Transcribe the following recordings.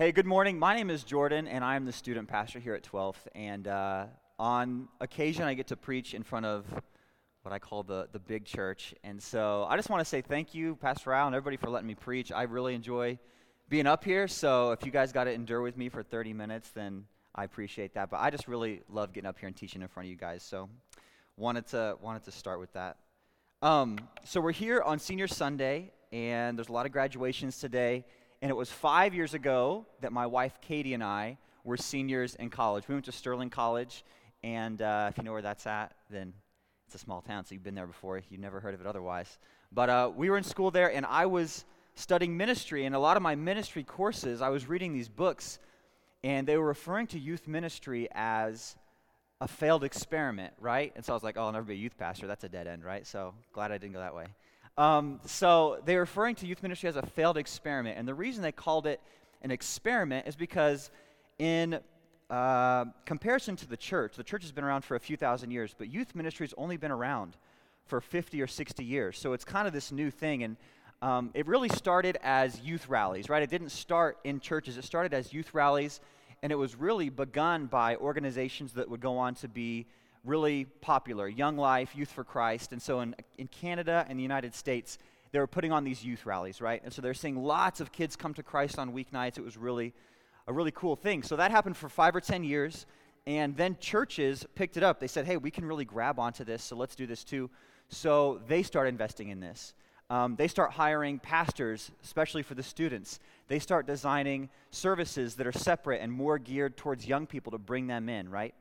Hey, good morning. My name is Jordan, and I'm the student pastor here at 12th. And uh, on occasion, I get to preach in front of what I call the, the big church. And so I just want to say thank you, Pastor Al, and everybody for letting me preach. I really enjoy being up here. So if you guys got to endure with me for 30 minutes, then I appreciate that. But I just really love getting up here and teaching in front of you guys. So wanted to wanted to start with that. Um, so we're here on Senior Sunday, and there's a lot of graduations today. And it was five years ago that my wife Katie and I were seniors in college. We went to Sterling College, and uh, if you know where that's at, then it's a small town, so you've been there before. You've never heard of it otherwise. But uh, we were in school there, and I was studying ministry. And a lot of my ministry courses, I was reading these books, and they were referring to youth ministry as a failed experiment, right? And so I was like, oh, I'll never be a youth pastor. That's a dead end, right? So glad I didn't go that way. Um, so they're referring to youth ministry as a failed experiment. And the reason they called it an experiment is because, in uh, comparison to the church, the church has been around for a few thousand years, but youth ministry has only been around for 50 or 60 years. So it's kind of this new thing. And um, it really started as youth rallies, right? It didn't start in churches, it started as youth rallies. And it was really begun by organizations that would go on to be really popular Young Life, Youth for Christ. And so in, in Canada and the United States, they were putting on these youth rallies, right? And so they're seeing lots of kids come to Christ on weeknights. It was really a really cool thing. So that happened for five or 10 years. And then churches picked it up. They said, hey, we can really grab onto this, so let's do this too. So they start investing in this. Um, they start hiring pastors, especially for the students. They start designing services that are separate and more geared towards young people to bring them in, right?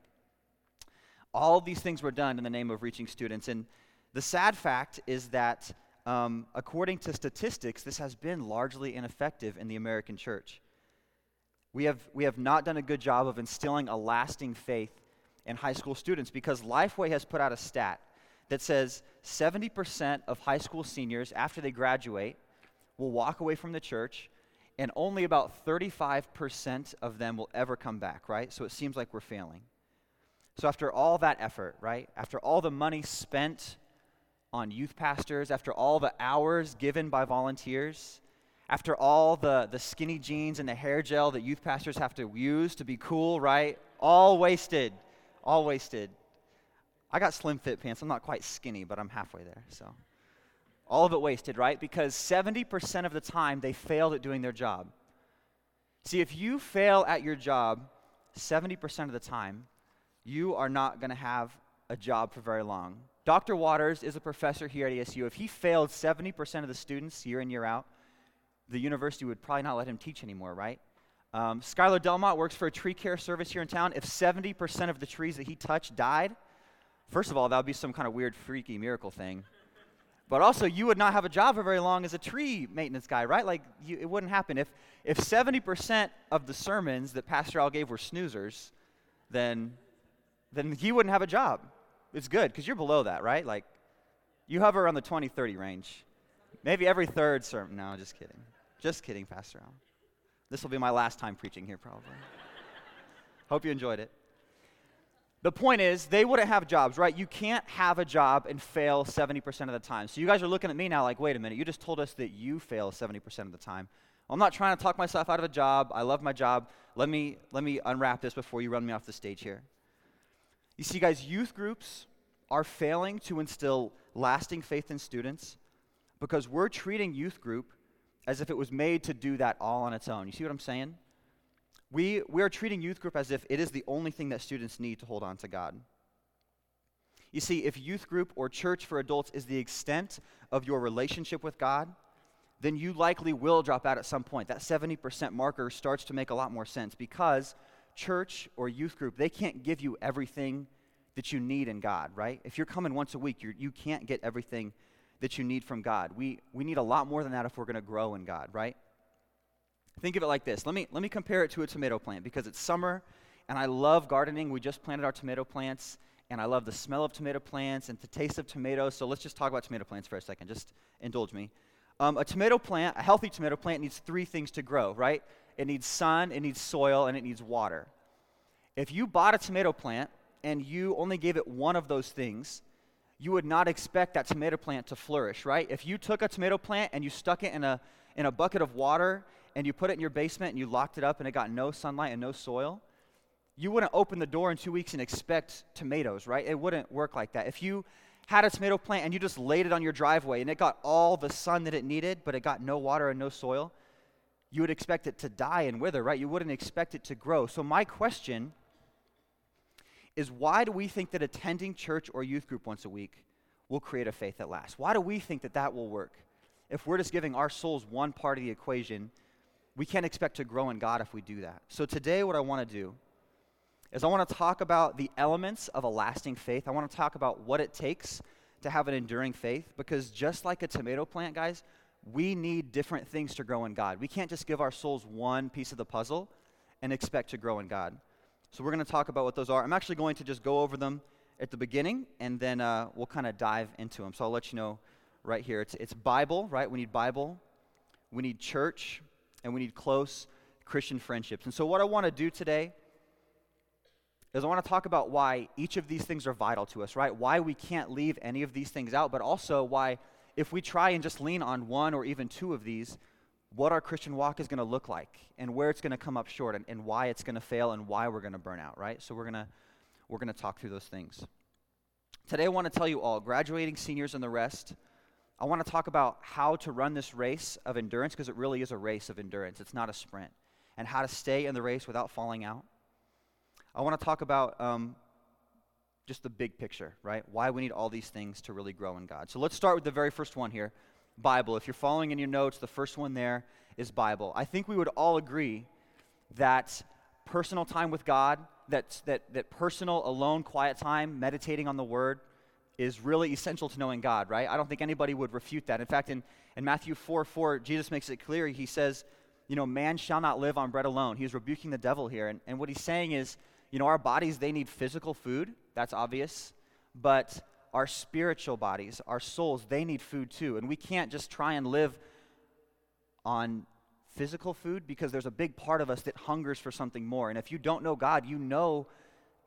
All these things were done in the name of reaching students. And the sad fact is that, um, according to statistics, this has been largely ineffective in the American church. We have, we have not done a good job of instilling a lasting faith in high school students because Lifeway has put out a stat that says 70% of high school seniors, after they graduate, will walk away from the church, and only about 35% of them will ever come back, right? So it seems like we're failing. So, after all that effort, right? After all the money spent on youth pastors, after all the hours given by volunteers, after all the, the skinny jeans and the hair gel that youth pastors have to use to be cool, right? All wasted. All wasted. I got slim fit pants. I'm not quite skinny, but I'm halfway there. So, all of it wasted, right? Because 70% of the time they failed at doing their job. See, if you fail at your job 70% of the time, you are not going to have a job for very long. Dr. Waters is a professor here at ASU. If he failed 70% of the students year in, year out, the university would probably not let him teach anymore, right? Um, Skylar Delmont works for a tree care service here in town. If 70% of the trees that he touched died, first of all, that would be some kind of weird, freaky miracle thing. But also, you would not have a job for very long as a tree maintenance guy, right? Like, you, it wouldn't happen. If, if 70% of the sermons that Pastor Al gave were snoozers, then then he wouldn't have a job. It's good because you're below that, right? Like, you hover around the 20, 30 range. Maybe every third sermon. No, just kidding. Just kidding, Pastor Al. This will be my last time preaching here, probably. Hope you enjoyed it. The point is, they wouldn't have jobs, right? You can't have a job and fail 70% of the time. So you guys are looking at me now like, wait a minute, you just told us that you fail 70% of the time. Well, I'm not trying to talk myself out of a job. I love my job. Let me, let me unwrap this before you run me off the stage here. You see, guys, youth groups are failing to instill lasting faith in students because we're treating youth group as if it was made to do that all on its own. You see what I'm saying? We, we are treating youth group as if it is the only thing that students need to hold on to God. You see, if youth group or church for adults is the extent of your relationship with God, then you likely will drop out at some point. That 70% marker starts to make a lot more sense because church or youth group, they can't give you everything that you need in God, right? If you're coming once a week, you're, you can not get everything that you need from God. We, we need a lot more than that if we're going to grow in God, right? Think of it like this. Let me, let me compare it to a tomato plant because it's summer and I love gardening. We just planted our tomato plants and I love the smell of tomato plants and the taste of tomatoes. So let's just talk about tomato plants for a second. Just indulge me. Um, a tomato plant, a healthy tomato plant, needs three things to grow, right? It needs sun, it needs soil, and it needs water. If you bought a tomato plant and you only gave it one of those things, you would not expect that tomato plant to flourish, right? If you took a tomato plant and you stuck it in a, in a bucket of water and you put it in your basement and you locked it up and it got no sunlight and no soil, you wouldn't open the door in two weeks and expect tomatoes, right? It wouldn't work like that. If you had a tomato plant and you just laid it on your driveway and it got all the sun that it needed, but it got no water and no soil, you would expect it to die and wither, right? You wouldn't expect it to grow. So, my question is why do we think that attending church or youth group once a week will create a faith that lasts? Why do we think that that will work? If we're just giving our souls one part of the equation, we can't expect to grow in God if we do that. So, today, what I want to do is I want to talk about the elements of a lasting faith. I want to talk about what it takes to have an enduring faith because just like a tomato plant, guys, we need different things to grow in God. We can't just give our souls one piece of the puzzle and expect to grow in God. So we're going to talk about what those are. I'm actually going to just go over them at the beginning and then uh, we'll kind of dive into them. So I'll let you know right here. It's, it's Bible, right? We need Bible, we need church, and we need close Christian friendships. And so what I want to do today is I want to talk about why each of these things are vital to us, right? Why we can't leave any of these things out, but also why, if we try and just lean on one or even two of these, what our Christian walk is going to look like and where it's going to come up short and, and why it's going to fail and why we're going to burn out, right? So we're going to we're going to talk through those things. Today I want to tell you all, graduating seniors and the rest, I want to talk about how to run this race of endurance because it really is a race of endurance. It's not a sprint. And how to stay in the race without falling out. I want to talk about um, just the big picture, right? Why we need all these things to really grow in God. So let's start with the very first one here Bible. If you're following in your notes, the first one there is Bible. I think we would all agree that personal time with God, that, that, that personal, alone, quiet time, meditating on the Word, is really essential to knowing God, right? I don't think anybody would refute that. In fact, in, in Matthew 4 4, Jesus makes it clear. He says, You know, man shall not live on bread alone. He's rebuking the devil here. And, and what he's saying is, you know, our bodies, they need physical food. That's obvious. But our spiritual bodies, our souls, they need food too. And we can't just try and live on physical food because there's a big part of us that hungers for something more. And if you don't know God, you know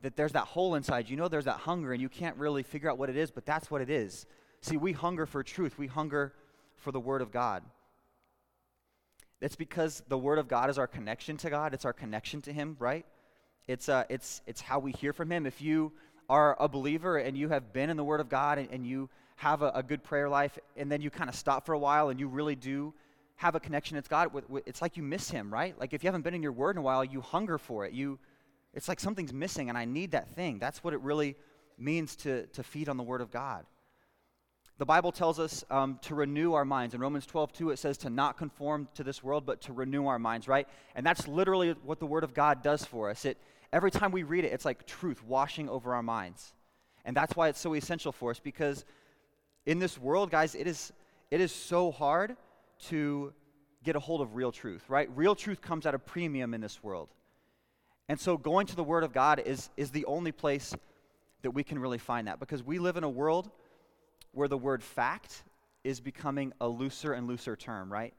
that there's that hole inside. You know there's that hunger, and you can't really figure out what it is, but that's what it is. See, we hunger for truth, we hunger for the Word of God. It's because the Word of God is our connection to God, it's our connection to Him, right? It's, uh, it's, it's how we hear from Him. If you are a believer and you have been in the Word of God and, and you have a, a, good prayer life, and then you kind of stop for a while and you really do have a connection with God, it's like you miss Him, right? Like if you haven't been in your Word in a while, you hunger for it. You, it's like something's missing, and I need that thing. That's what it really means to, to feed on the Word of God. The Bible tells us um, to renew our minds. In Romans 12, 2, it says to not conform to this world, but to renew our minds, right? And that's literally what the Word of God does for us. It, every time we read it, it's like truth washing over our minds. And that's why it's so essential for us because in this world, guys, it is, it is so hard to get a hold of real truth, right? Real truth comes at a premium in this world. And so going to the Word of God is, is the only place that we can really find that because we live in a world where the word fact is becoming a looser and looser term, right?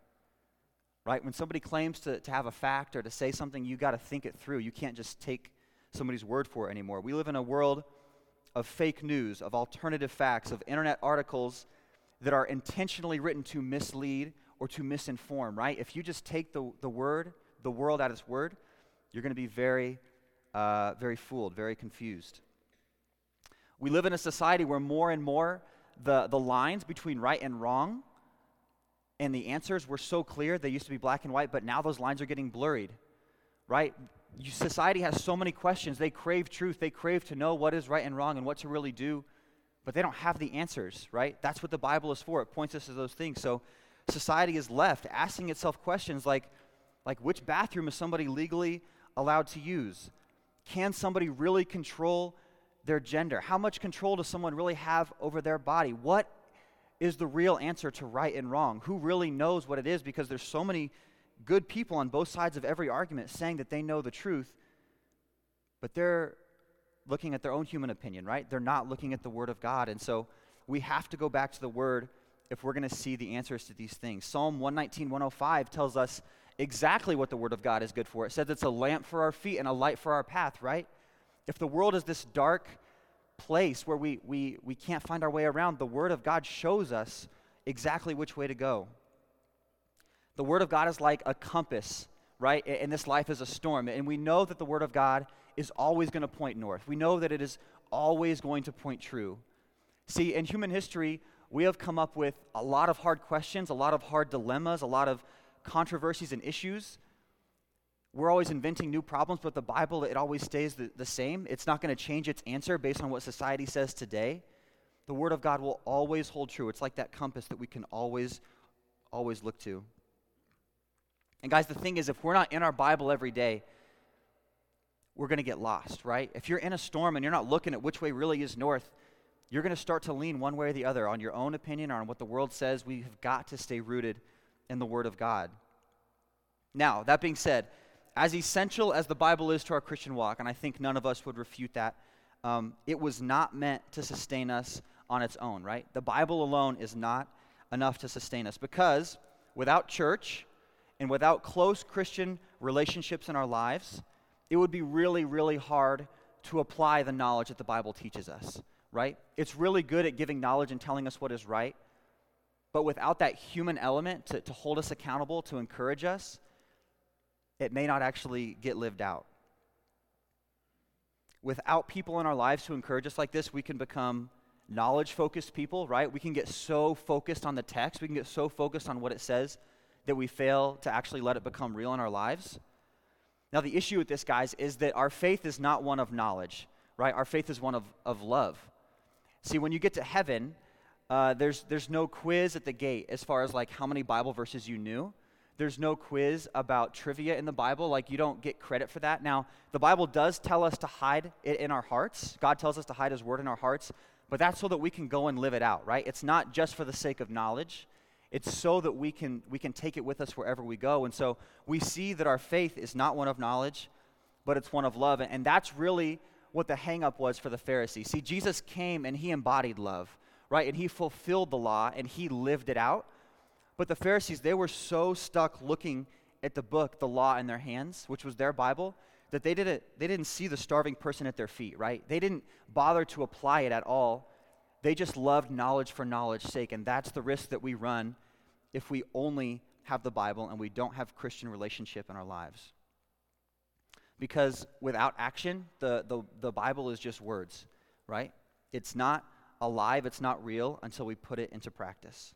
Right? When somebody claims to, to have a fact or to say something, you got to think it through. You can't just take somebody's word for it anymore. We live in a world of fake news, of alternative facts, of internet articles that are intentionally written to mislead or to misinform, right? If you just take the, the word, the world at its word, you're going to be very, uh, very fooled, very confused. We live in a society where more and more the, the lines between right and wrong and the answers were so clear. They used to be black and white, but now those lines are getting blurred, right? You, society has so many questions. They crave truth. They crave to know what is right and wrong and what to really do, but they don't have the answers, right? That's what the Bible is for. It points us to those things. So society is left asking itself questions like, like which bathroom is somebody legally allowed to use? Can somebody really control their gender? How much control does someone really have over their body? What is the real answer to right and wrong? Who really knows what it is? Because there's so many good people on both sides of every argument saying that they know the truth, but they're looking at their own human opinion, right? They're not looking at the Word of God. And so we have to go back to the Word if we're going to see the answers to these things. Psalm 119, 105 tells us exactly what the Word of God is good for. It says it's a lamp for our feet and a light for our path, right? If the world is this dark, place where we, we, we can't find our way around, the Word of God shows us exactly which way to go. The Word of God is like a compass, right? And this life is a storm. And we know that the Word of God is always going to point north. We know that it is always going to point true. See, in human history, we have come up with a lot of hard questions, a lot of hard dilemmas, a lot of controversies and issues. We're always inventing new problems, but the Bible, it always stays the, the same. It's not going to change its answer based on what society says today. The Word of God will always hold true. It's like that compass that we can always, always look to. And guys, the thing is, if we're not in our Bible every day, we're going to get lost, right? If you're in a storm and you're not looking at which way really is north, you're going to start to lean one way or the other on your own opinion or on what the world says. We have got to stay rooted in the Word of God. Now, that being said, as essential as the Bible is to our Christian walk, and I think none of us would refute that, um, it was not meant to sustain us on its own, right? The Bible alone is not enough to sustain us because without church and without close Christian relationships in our lives, it would be really, really hard to apply the knowledge that the Bible teaches us, right? It's really good at giving knowledge and telling us what is right, but without that human element to, to hold us accountable, to encourage us, it may not actually get lived out. Without people in our lives who encourage us like this, we can become knowledge focused people, right? We can get so focused on the text, we can get so focused on what it says that we fail to actually let it become real in our lives. Now, the issue with this, guys, is that our faith is not one of knowledge, right? Our faith is one of, of love. See, when you get to heaven, uh, there's, there's no quiz at the gate as far as like how many Bible verses you knew. There's no quiz about trivia in the Bible. Like, you don't get credit for that. Now, the Bible does tell us to hide it in our hearts. God tells us to hide His word in our hearts but that's so that we can go and live it out, right? It's not just for the sake of knowledge. It's so that we can we can take it with us wherever we go. And so we see that our faith is not one of knowledge, but it's one of love. And that's really what the hangup was for the Pharisees. See, Jesus came and he embodied love, right? And he fulfilled the law and he lived it out. But the Pharisees, they were so stuck looking at the book, the law in their hands, which was their Bible, that they didn't, they didn't see the starving person at their feet, right? They didn't bother to apply it at all. They just loved knowledge for knowledge's sake. And that's the risk that we run if we only have the Bible and we don't have Christian relationship in our lives. Because without action, the, the, the Bible is just words, right? It's not alive, it's not real until we put it into practice.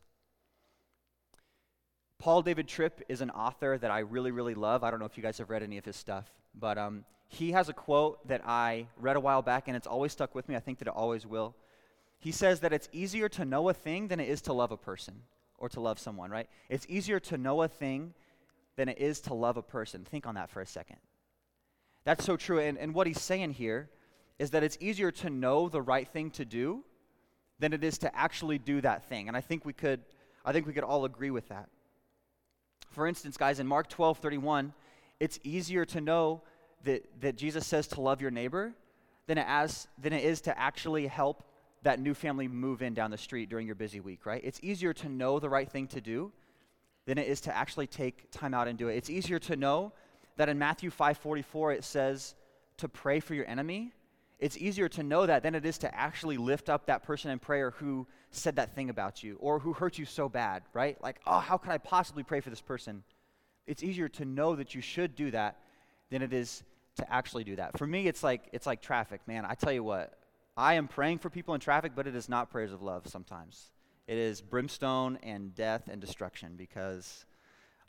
Paul David Tripp is an author that I really, really love. I don't know if you guys have read any of his stuff. But um, he has a quote that I read a while back, and it's always stuck with me. I think that it always will. He says that it's easier to know a thing than it is to love a person or to love someone, right? It's easier to know a thing than it is to love a person. Think on that for a second. That's so true. And, and what he's saying here is that it's easier to know the right thing to do than it is to actually do that thing. And I think we could, I think we could all agree with that. For instance, guys, in Mark 12 31, it's easier to know that, that Jesus says to love your neighbor than it, as, than it is to actually help that new family move in down the street during your busy week, right? It's easier to know the right thing to do than it is to actually take time out and do it. It's easier to know that in Matthew 5:44 it says to pray for your enemy. It's easier to know that than it is to actually lift up that person in prayer who said that thing about you or who hurt you so bad, right? Like, oh, how could I possibly pray for this person? it's easier to know that you should do that than it is to actually do that. For me, it's like it's like traffic, man. I tell you what, I am praying for people in traffic, but it is not prayers of love sometimes. It is brimstone and death and destruction because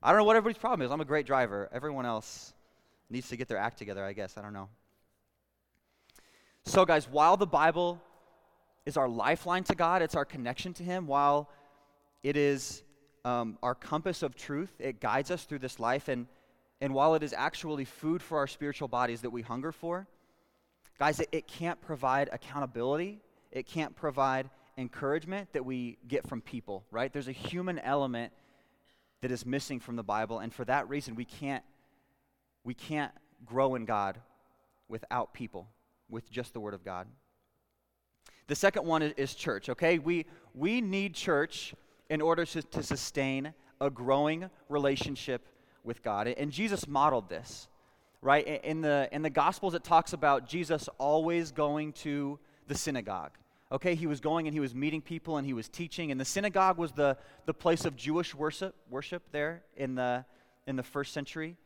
I don't know what everybody's problem is. I'm a great driver. Everyone else needs to get their act together, I guess. I don't know. So, guys, while the Bible is our lifeline to God, it's our connection to Him, while it is um, our compass of truth. It guides us through this life. And, and while it is actually food for our spiritual bodies that we hunger for, guys, it, it can't provide accountability. It can't provide encouragement that we get from people, right? There's a human element that is missing from the Bible. And for that reason, we can't, we can't grow in God without people, with just the Word of God. The second one is, church, okay? We, we need church in order to, to sustain a growing relationship with God. And Jesus modeled this, right? In the, in the Gospels, it talks about Jesus always going to the synagogue, Okay, he was going and he was meeting people and he was teaching, and the synagogue was the, the place of Jewish worship, worship there in the, in the first century.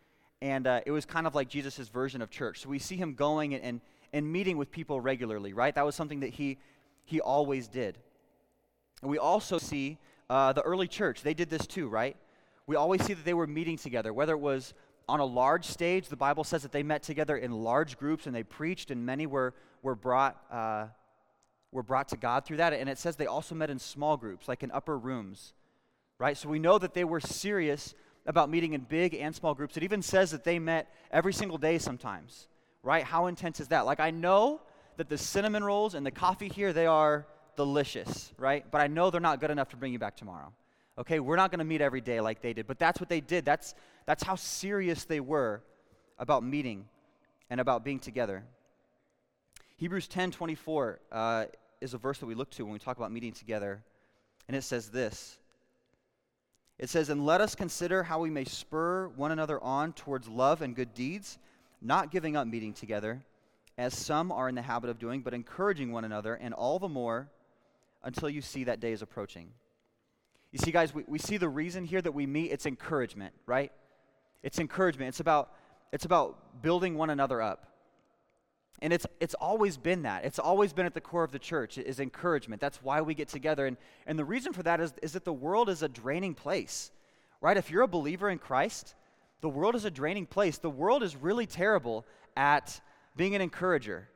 And uh, it was kind of like Jesus' version of church. So we see him going and, and, and meeting with people regularly, right? That was something that he, he always did. And we also see uh, the early church, they did this too, right? We always see that they were meeting together, whether it was on a large stage. The Bible says that they met together in large groups and they preached, and many were, were brought. Uh, were brought to God through that. And it says they also met in small groups, like in upper rooms, right? So we know that they were serious about meeting in big and small groups. It even says that they met every single day sometimes, right? How intense is that? Like, I know that the cinnamon rolls and the coffee here, they are delicious, right? But I know they're not good enough to bring you back tomorrow. Okay, we're not going to meet every day like they did, but that's what they did. That's, that's how serious they were about meeting and about being together. Hebrews 10 24 uh, is a verse that we look to when we talk about meeting together. And it says this It says, And let us consider how we may spur one another on towards love and good deeds, not giving up meeting together, as some are in the habit of doing, but encouraging one another, and all the more until you see that day is approaching. You see, guys, we, we see the reason here that we meet, it's encouragement, right? It's encouragement. It's about, it's about building one another up. And it's, it's always been that. It's always been at the core of the church is encouragement. That's why we get together. And, and the reason for that is, is that the world is a draining place, right? If you're a believer in Christ, the world is a draining place. The world is really terrible at being an encourager.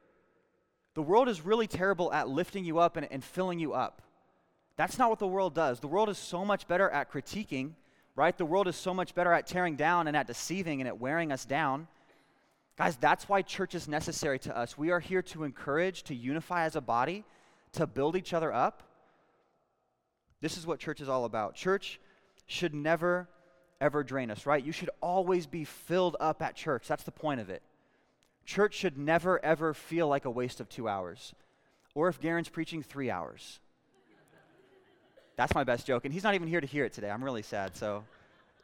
The world is really terrible at lifting you up and, and filling you up. That's not what the world does. The world is so much better at critiquing, right? The world is so much better at tearing down and at deceiving and at wearing us down. Guys, that's why church is necessary to us. We are here to encourage, to unify as a body, to build each other up. This is what church is all about. Church should never, ever drain us, right? You should always be filled up at church. That's the point of it. Church should never, ever feel like a waste of two hours. Or if Garen's preaching, three hours. That's my best joke. And he's not even here to hear it today. I'm really sad. So,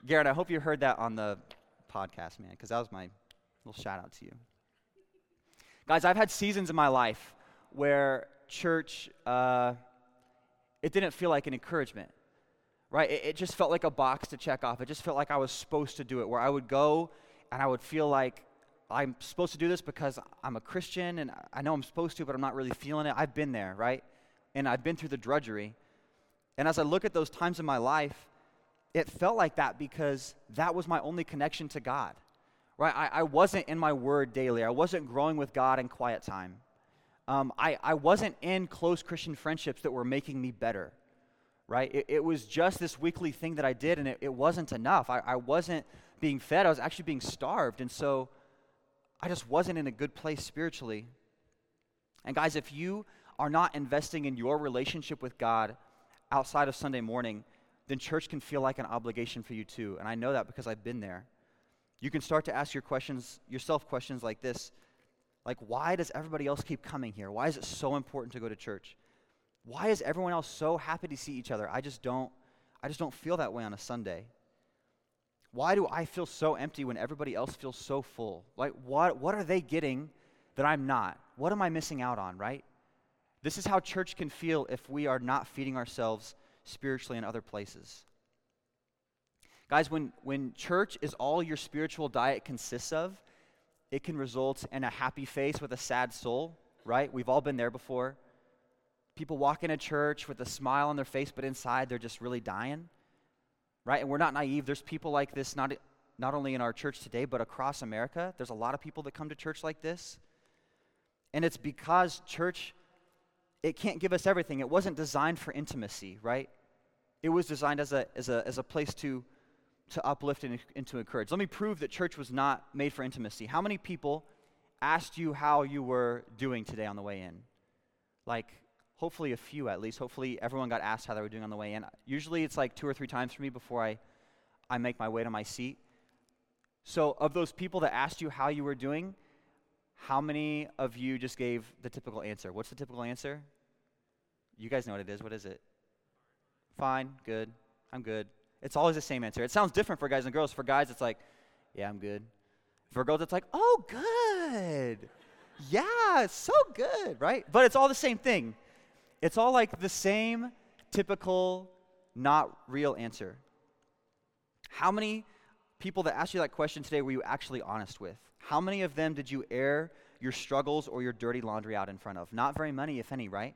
Garen, I hope you heard that on the podcast, man, because that was my little shout out to you. Guys, I've had seasons in my life where church, uh, it didn't feel like an encouragement, right? It, it just felt like a box to check off. It just felt like I was supposed to do it, where I would go and I would feel like I'm supposed to do this because I'm a Christian and I know I'm supposed to, but I'm not really feeling it. I've been there, right? And I've been through the drudgery. And as I look at those times in my life, it felt like that because that was my only connection to God right? I, I wasn't in my word daily. I wasn't growing with God in quiet time. Um, I, I wasn't in close Christian friendships that were making me better, right? It, it was just this weekly thing that I did, and it, it wasn't enough. I, I wasn't being fed, I was actually being starved. And so I just wasn't in a good place spiritually. And guys, if you are not investing in your relationship with God outside of Sunday morning, then church can feel like an obligation for you too. And I know that because I've been there. You can start to ask your questions, yourself questions like this. Like, why does everybody else keep coming here? Why is it so important to go to church? Why is everyone else so happy to see each other? I just don't, I just don't feel that way on a Sunday. Why do I feel so empty when everybody else feels so full? Like, what, what are they getting that I'm not? What am I missing out on, right? This is how church can feel if we are not feeding ourselves spiritually in other places. Guys, when, when church is all your spiritual diet consists of, it can result in a happy face with a sad soul, right? We've all been there before. People walk into church with a smile on their face, but inside they're just really dying, right? And we're not naive. There's people like this not, not only in our church today, but across America. There's a lot of people that come to church like this. And it's because church, it can't give us everything. It wasn't designed for intimacy, right? It was designed as a, as a, as a place to to uplift and, and to encourage. Let me prove that church was not made for intimacy. How many people asked you how you were doing today on the way in? Like, hopefully a few at least. Hopefully everyone got asked how they were doing on the way in. Usually it's like two or three times for me before I, I make my way to my seat. So, of those people that asked you how you were doing, how many of you just gave the typical answer? What's the typical answer? You guys know what it is. What is it? Fine, good, I'm good. It's always the same answer. It sounds different for guys and girls. For guys, it's like, yeah, I'm good. For girls, it's like, oh, good. Yeah, so good, right? But it's all the same thing. It's all like the same typical, not real answer. How many people that asked you that question today were you actually honest with? How many of them did you air your struggles or your dirty laundry out in front of? Not very many, if any, right?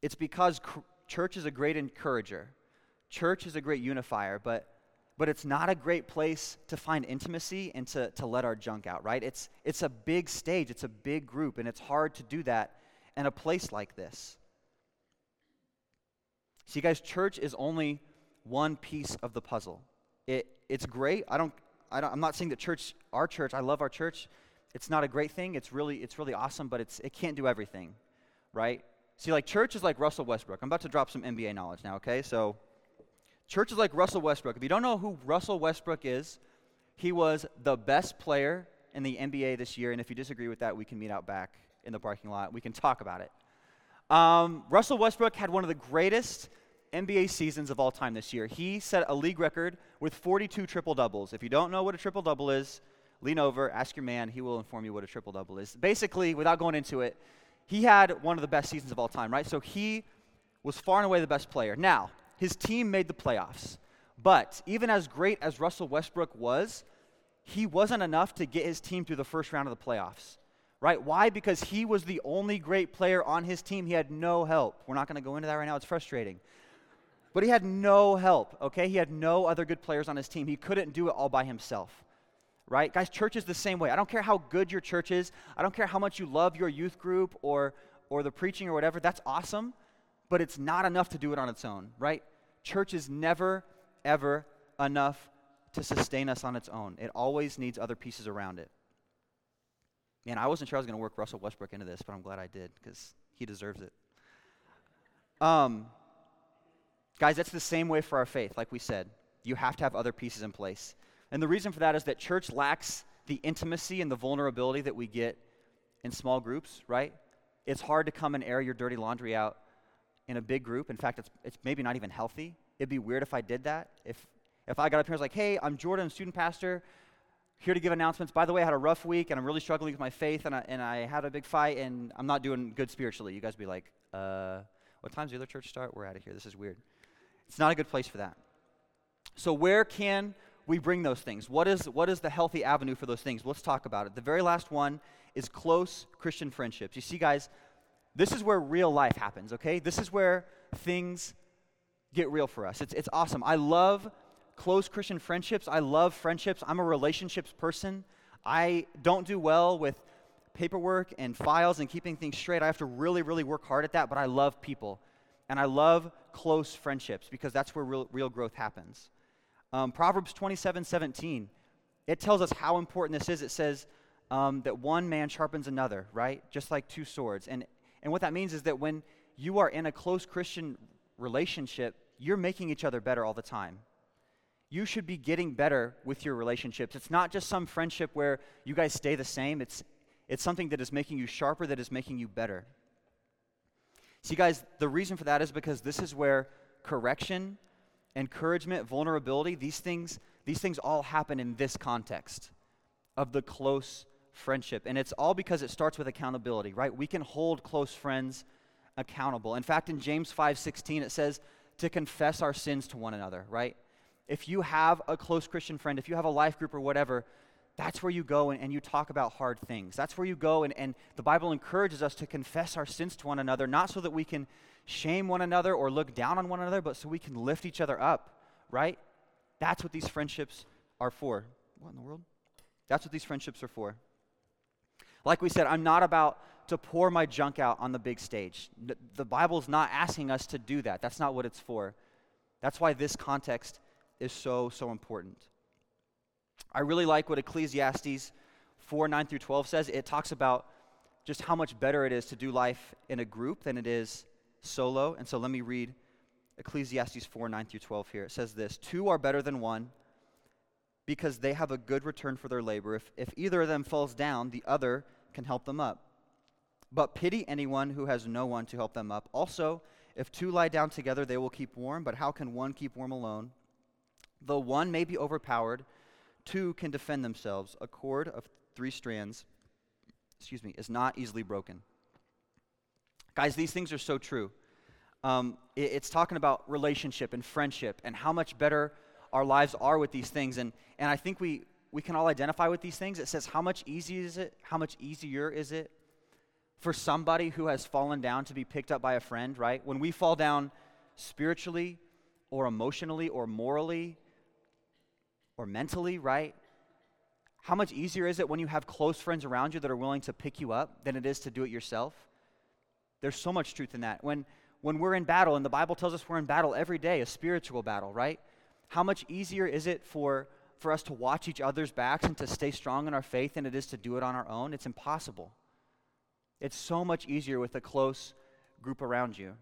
It's because cr- church is a great encourager, church is a great unifier, but but it's not a great place to find intimacy and to, to let our junk out, right? It's, it's a big stage, it's a big group, and it's hard to do that in a place like this. See, guys, church is only one piece of the puzzle. It, it's great. I don't, I don't, I'm not saying that church, our church, I love our church. It's not a great thing. It's really, it's really awesome, but it's, it can't do everything, right? See, like church is like Russell Westbrook. I'm about to drop some NBA knowledge now, okay? So Church is like Russell Westbrook. If you don't know who Russell Westbrook is, he was the best player in the NBA this year. And if you disagree with that, we can meet out back in the parking lot. We can talk about it. Um, Russell Westbrook had one of the greatest NBA seasons of all time this year. He set a league record with 42 triple doubles. If you don't know what a triple double is, lean over, ask your man. He will inform you what a triple double is. Basically, without going into it, he had one of the best seasons of all time, right? So he was far and away the best player. Now, his team made the playoffs. But even as great as Russell Westbrook was, he wasn't enough to get his team through the first round of the playoffs. Right? Why? Because he was the only great player on his team. He had no help. We're not going to go into that right now. It's frustrating. But he had no help, okay? He had no other good players on his team. He couldn't do it all by himself. Right? Guys, church is the same way. I don't care how good your church is. I don't care how much you love your youth group or or the preaching or whatever. That's awesome, but it's not enough to do it on its own, right? Church is never, ever enough to sustain us on its own. It always needs other pieces around it. Man, I wasn't sure I was going to work Russell Westbrook into this, but I'm glad I did because he deserves it. Um, guys, that's the same way for our faith, like we said. You have to have other pieces in place. And the reason for that is that church lacks the intimacy and the vulnerability that we get in small groups, right? It's hard to come and air your dirty laundry out in a big group. In fact, it's, it's maybe not even healthy. It'd be weird if I did that. If, if I got up here and was like, hey, I'm Jordan, student pastor, here to give announcements. By the way, I had a rough week and I'm really struggling with my faith and I, and I had a big fight and I'm not doing good spiritually. You guys be like, uh, what time's the other church start? We're out of here. This is weird. It's not a good place for that. So, where can we bring those things? What is, what is the healthy avenue for those things? Let's talk about it. The very last one is close Christian friendships. You see, guys, this is where real life happens, okay? This is where things get real for us. It's, it's awesome. I love close Christian friendships. I love friendships. I'm a relationships person. I don't do well with paperwork and files and keeping things straight. I have to really, really work hard at that, but I love people. And I love close friendships because that's where real, real growth happens. Um, Proverbs 27 17, it tells us how important this is. It says um, that one man sharpens another, right? Just like two swords. And and what that means is that when you are in a close Christian relationship, you're making each other better all the time. You should be getting better with your relationships. It's not just some friendship where you guys stay the same, it's, it's something that is making you sharper, that is making you better. See, guys, the reason for that is because this is where correction, encouragement, vulnerability, these things, these things all happen in this context of the close friendship. And it's all because it starts with accountability, right? We can hold close friends accountable. In fact, in James 5:16 it says to confess our sins to one another, right? If you have a close Christian friend, if you have a life group or whatever, that's where you go and, and you talk about hard things. That's where you go and, and the Bible encourages us to confess our sins to one another, not so that we can shame one another or look down on one another, but so we can lift each other up, right? That's what these friendships are for. What in the world? That's what these friendships are for. Like we said, I'm not about to pour my junk out on the big stage. The, Bible's not asking us to do that. That's not what it's for. That's why this context is so, so important. I really like what Ecclesiastes 4 9 through 12 says. It talks about just how much better it is to do life in a group than it is solo. And so let me read Ecclesiastes 4 9 through 12 here. It says this Two are better than one because they have a good return for their labor. If, if either of them falls down, the other can help them up. But pity anyone who has no one to help them up. Also, if two lie down together, they will keep warm, but how can one keep warm alone? Though one may be overpowered, two can defend themselves. A cord of three strands, excuse me, is not easily broken. Guys, these things are so true. Um, it, it's talking about relationship and friendship and how much better our lives are with these things. And, and I think we, we can all identify with these things. It says, how much easier is it? How much easier is it for somebody who has fallen down to be picked up by a friend, right? When we fall down spiritually or emotionally or morally or mentally, right? How much easier is it when you have close friends around you that are willing to pick you up than it is to do it yourself? There's so much truth in that. When, when we're in battle, and the Bible tells us we're in battle every day, a spiritual battle, right? How much easier is it for, for us to watch each other's backs and to stay strong in our faith than it is to do it on our own? It's impossible. It's so much easier with a close group around you.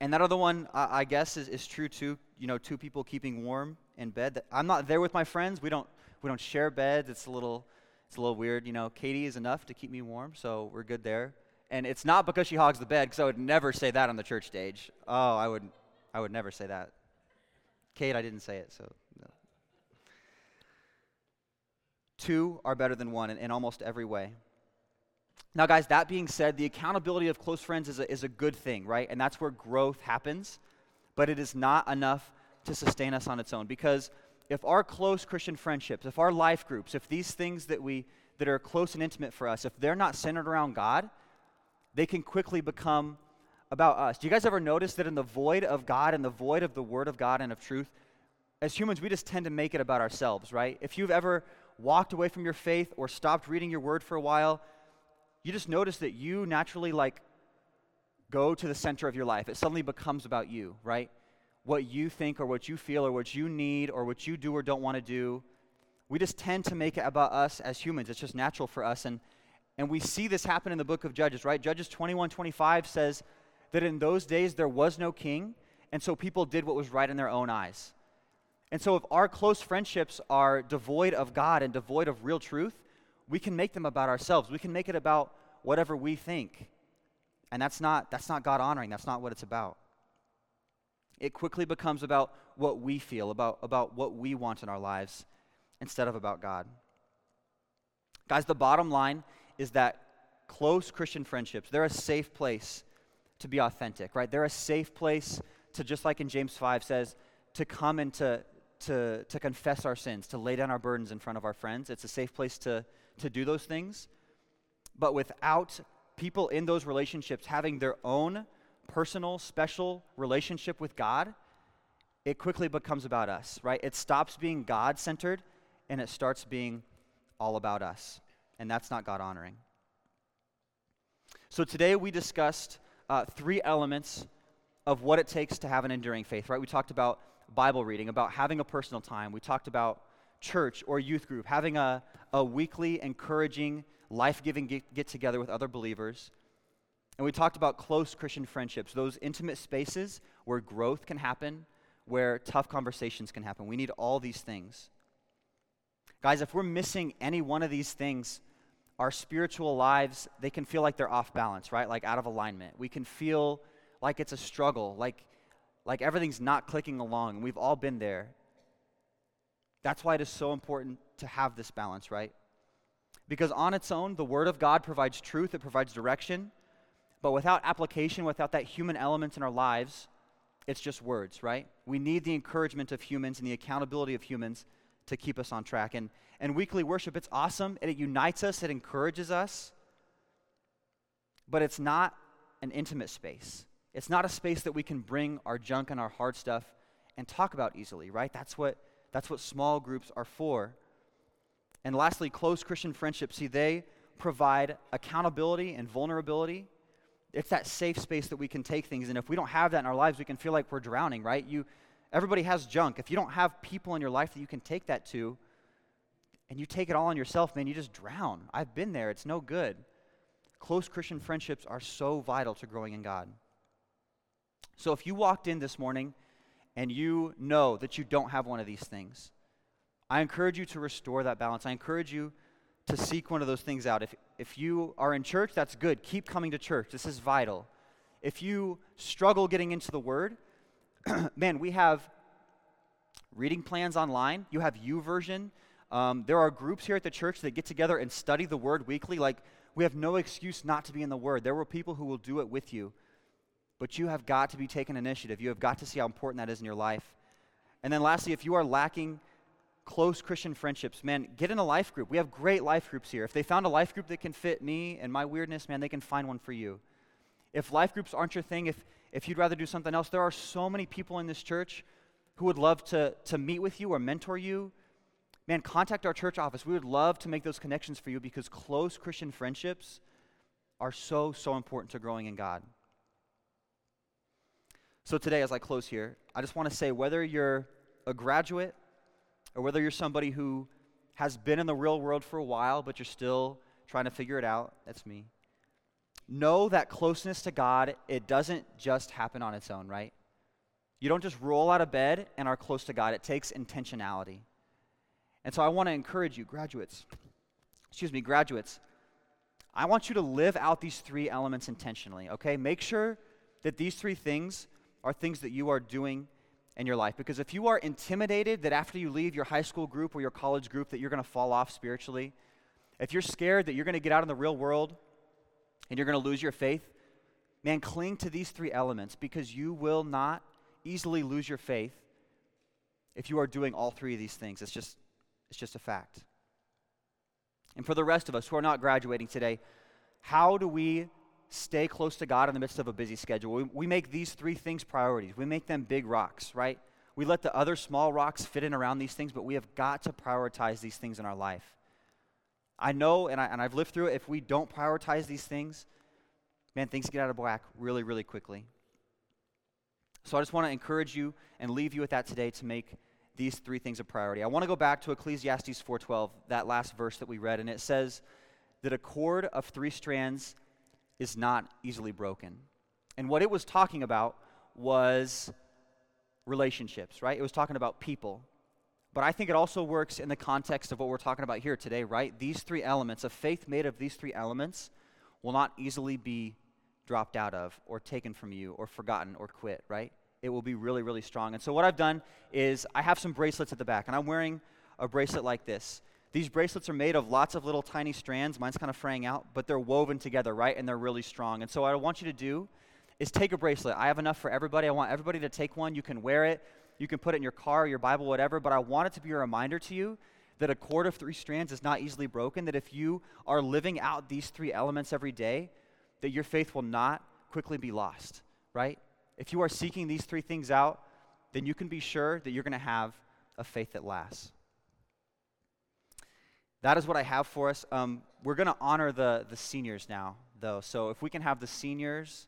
And that other one, I, I guess, is, is true too. You know, two people keeping warm in bed. I'm not there with my friends. We don't we don't share beds. It's a little it's a little weird. You know, Katie is enough to keep me warm, so we're good there. And it's not because she hogs the bed, because I would never say that on the church stage. Oh, I would I would never say that. Kate, I didn't say it, so no. Two are better than one in, in almost every way. Now, guys, that being said, the accountability of close friends is a, is a good thing, right? And that's where growth happens, but it is not enough to sustain us on its own because if our close Christian friendships, if our life groups, if these things that we that are close and intimate for us, if they're not centered around God, they can quickly become about us. Do you guys ever notice that in the void of God and the void of the word of God and of truth, as humans we just tend to make it about ourselves, right? If you've ever walked away from your faith or stopped reading your word for a while, you just notice that you naturally like go to the center of your life. It suddenly becomes about you, right? What you think or what you feel or what you need or what you do or don't want to do. We just tend to make it about us as humans. It's just natural for us. And, and we see this happen in the book of Judges, right? Judges 21 25 says that in those days there was no king, and so people did what was right in their own eyes. And so if our close friendships are devoid of God and devoid of real truth, we can make them about ourselves. We can make it about whatever we think. And that's not, that's not God honoring. That's not what it's about it quickly becomes about what we feel, about, about what we want in our lives, instead of about God. Guys, the bottom line is that close Christian friendships, they're a safe place to be authentic, right? They're a safe place to, just like in James 5 says, to come and to, to, to confess our sins, to lay down our burdens in front of our friends. It's a safe place to, to do those things. But without people in those relationships having their own personal, special relationship with God, it quickly becomes about us, right? It stops being God centered and it starts being all about us. And that's not God honoring. So today we discussed uh, three elements of what it takes to have an enduring faith, right? We talked about Bible reading, about having a personal time. We talked about church or youth group, having a, a weekly, encouraging, life giving get, get together with other believers. And we talked about close Christian friendships, those intimate spaces where growth can happen, where tough conversations can happen. We need all these things. Guys, if we're missing any one of these things, our spiritual lives, they can feel like they're off balance, right? Like out of alignment. We can feel like it's a struggle, like, like everything's not clicking along. We've all been there. That's why it is so important to have this balance, right? Because on its own, the Word of God provides truth, it provides direction. But without application, without that human element in our lives, it's just words, right? We need the encouragement of humans and the accountability of humans to keep us on track. And, and weekly worship, it's awesome. It, it unites us, it encourages us. But it's not an intimate space. It's not a space that we can bring our junk and our hard stuff and talk about easily, right? That's what, that's what small groups are for. And lastly, close Christian friendships. See, they provide accountability and vulnerability it's that safe space that we can take things. And if we don't have that in our lives, we can feel like we're drowning, right? You, everybody has junk. If you don't have people in your life that you can take that to, and you take it all on yourself, man, you just drown. I've been there. It's no good. Close Christian friendships are so vital to growing in God. So if you walked in this morning and you know that you don't have one of these things, I encourage you to restore that balance. I encourage you to seek one of those things out. If, if you are in church, that's good. Keep coming to church. This is vital. If you struggle getting into the Word, man, we have reading plans online. You have YouVersion. Um, there are groups here at the church that get together and study the Word weekly. Like, we have no excuse not to be in the Word. There were people who will do it with you, but you have got to be taking initiative. You have got to see how important that is in your life. And then, lastly, if you are lacking close Christian friendships, man, get in a life group. We have great life groups here. If they found a life group that can fit me and my weirdness, man, they can find one for you. If life groups aren't your thing, if, if you'd rather do something else, there are so many people in this church who would love to, to meet with you or mentor you. Man, contact our church office. We would love to make those connections for you because close Christian friendships are so, so important to growing in God. So, today, as I close here, I just want to say whether you're a graduate or whether you're somebody who has been in the real world for a while, but you're still trying to figure it out, that's me. Know that closeness to God, it doesn't just happen on its own, right? You don't just roll out of bed and are close to God. It takes intentionality. And so I want to encourage you, graduates, excuse me, graduates, I want you to live out these three elements intentionally, okay? Make sure that these three things are things that you are doing in your life. Because if you are intimidated that after you leave your high school group or your college group that you're going to fall off spiritually, if you're scared that you're going to get out in the real world and you're going to lose your faith, man, cling to these three elements because you will not easily lose your faith if you are doing all three of these things. It's just, it's just a fact. And for the rest of us who are not graduating today, how do we stay close to God in the midst of a busy schedule. We, we make these three things priorities. We make them big rocks, right? We let the other small rocks fit in around these things, but we have got to prioritize these things in our life. I know, and, I, and I've lived through it, if we don't prioritize these things, man, things get out of whack really, really quickly. So I just want to encourage you and leave you with that today to make these three things a priority. I want to go back to Ecclesiastes 4:12, that last verse that we read, and it says that a cord of three strands is not easily broken. And what it was talking about was relationships, right? It was talking about people. But I think it also works in the context of what we're talking about here today, right? These three elements, a faith made of these three elements, will not easily be dropped out of or taken from you or forgotten or quit, right? It will be really, really strong. And so what I've done is I have some bracelets at the back, and I'm wearing a bracelet like this. These bracelets are made of lots of little tiny strands. Mine's kind of fraying out, but they're woven together, right? And they're really strong. And so what I want you to do is take a bracelet. I have enough for everybody. I want everybody to take one. You can wear it. You can put it in your car, your Bible, whatever. But I want it to be a reminder to you that a cord of three strands is not easily broken, that if you are living out these three elements every day, that your faith will not quickly be lost, right? If you are seeking these three things out, then you can be sure that you're going to have a faith that lasts that is what I have for us. Um, we're going to honor the, the seniors now, though. So if we can have the seniors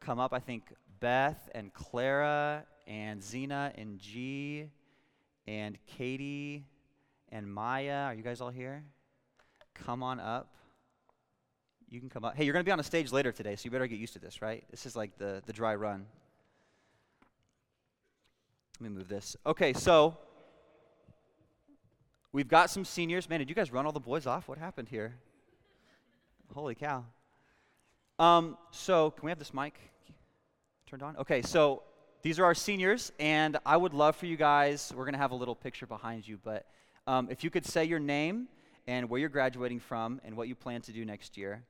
come up, I think Beth and Clara and Zena and G and Katie and Maya. Are you guys all here? Come on up. You can come up. Hey, you're going to be on a stage later today, so you better get used to this, right? This is like the, the dry run. Let me move this. Okay, so We've got some seniors. Man, did you guys run all the boys off? What happened here? Holy cow. Um, so, can we have this mic turned on? Okay, so these are our seniors, and I would love for you guys, we're going to have a little picture behind you, but um, if you could say your name and where you're graduating from and what you plan to do next year,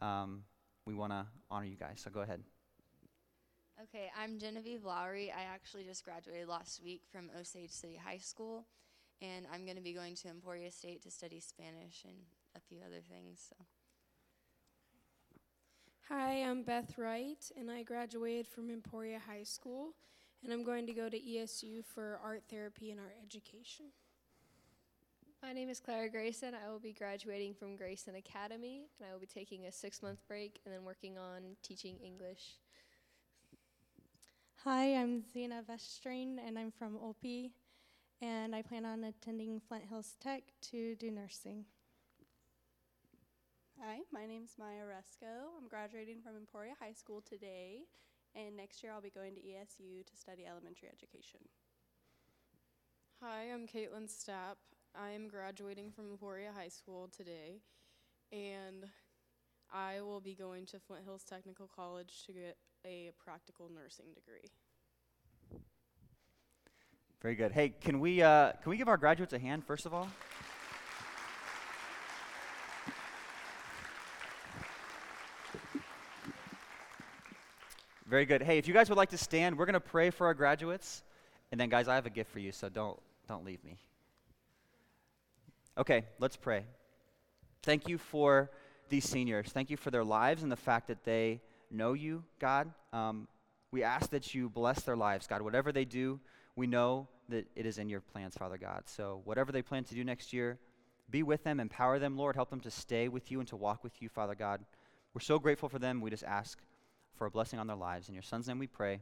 um, we want to honor you guys. So, go ahead. Okay, I'm Genevieve Lowry. I actually just graduated last week from Osage City High School and I'm going to be going to Emporia State to study Spanish and a few other things. So. Hi, I'm Beth Wright, and I graduated from Emporia High School, and I'm going to go to ESU for art therapy and art education. My name is Clara Grayson. I will be graduating from Grayson Academy, and I will be taking a six month break and then working on teaching English. Hi, I'm Zena Vestrain, and I'm from Olpe and I plan on attending Flint Hills Tech to do nursing. Hi, my name is Maya Resco. I'm graduating from Emporia High School today, and next year I'll be going to ESU to study elementary education. Hi, I'm Caitlin Stapp. I am graduating from Emporia High School today, and I will be going to Flint Hills Technical College to get a practical nursing degree. Very good. Hey, can we uh, can we give our graduates a hand first of all? Very good. Hey, if you guys would like to stand, we're going to pray for our graduates. And then guys, I have a gift for you, so don't don't leave me. Okay, let's pray. Thank you for these seniors. Thank you for their lives and the fact that they know you, God. Um, we ask that you bless their lives, God. Whatever they do, we know that it is in your plans, Father God. So, whatever they plan to do next year, be with them, empower them, Lord. Help them to stay with you and to walk with you, Father God. We're so grateful for them. We just ask for a blessing on their lives. In your son's name we pray.